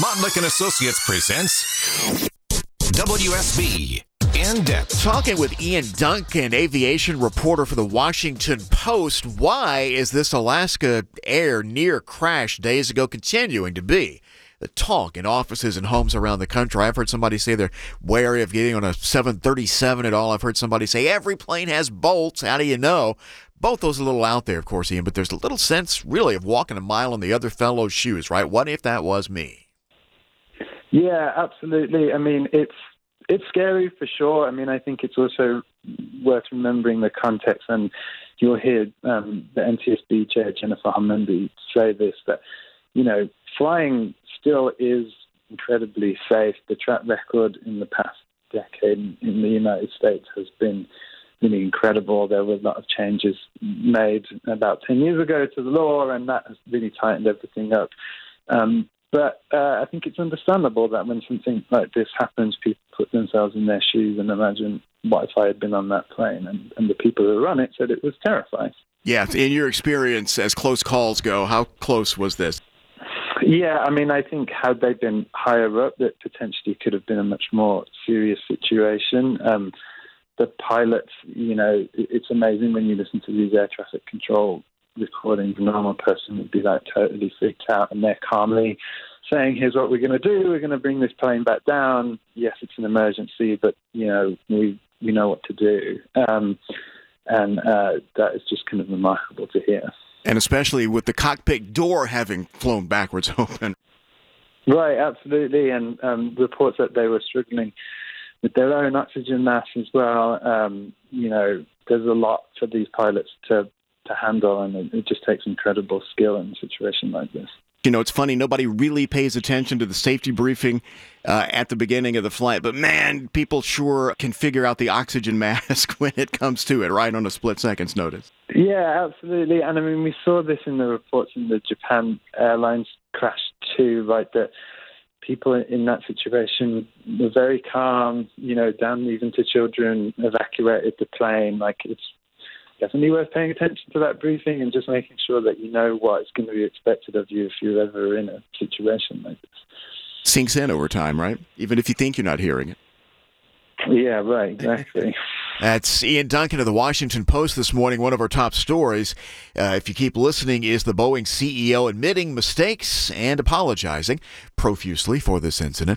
Montlick and Associates presents WSB in depth. Talking with Ian Duncan, aviation reporter for the Washington Post. Why is this Alaska Air near crash days ago continuing to be the talk in offices and homes around the country? I've heard somebody say they're wary of getting on a 737 at all. I've heard somebody say every plane has bolts. How do you know? Both those are a little out there, of course, Ian, but there's a little sense, really, of walking a mile in the other fellow's shoes, right? What if that was me? Yeah, absolutely. I mean, it's it's scary for sure. I mean, I think it's also worth remembering the context, and you'll hear um, the NTSB chair Jennifer Homendy say this that you know flying still is incredibly safe. The track record in the past decade in the United States has been really incredible. There were a lot of changes made about 10 years ago to the law, and that has really tightened everything up. Um, but uh, I think it's understandable that when something like this happens, people put themselves in their shoes and imagine what if I had been on that plane. And, and the people who run it said it was terrifying. Yeah, in your experience, as close calls go, how close was this? Yeah, I mean, I think had they been higher up, that potentially could have been a much more serious situation. Um, the pilots, you know, it's amazing when you listen to these air traffic control recordings, a normal person would be like totally freaked out, and they're calmly saying, "Here's what we're going to do. We're going to bring this plane back down. Yes, it's an emergency, but you know we we know what to do." Um, and uh, that is just kind of remarkable to hear. And especially with the cockpit door having flown backwards open. Right, absolutely. And um, reports that they were struggling with their own oxygen mask as well. Um, you know, there's a lot for these pilots to to handle, and it, it just takes incredible skill in a situation like this. You know, it's funny, nobody really pays attention to the safety briefing uh, at the beginning of the flight, but man, people sure can figure out the oxygen mask when it comes to it, right on a split second's notice. Yeah, absolutely. And I mean, we saw this in the reports in the Japan Airlines crash too, right? That people in that situation were very calm, you know, down even to children, evacuated the plane. Like, it's definitely worth paying attention to that briefing and just making sure that you know what is going to be expected of you if you're ever in a situation like this. Sinks in over time, right? Even if you think you're not hearing it. Yeah, right, exactly. That's Ian Duncan of the Washington Post this morning. One of our top stories, uh, if you keep listening, is the Boeing CEO admitting mistakes and apologizing profusely for this incident.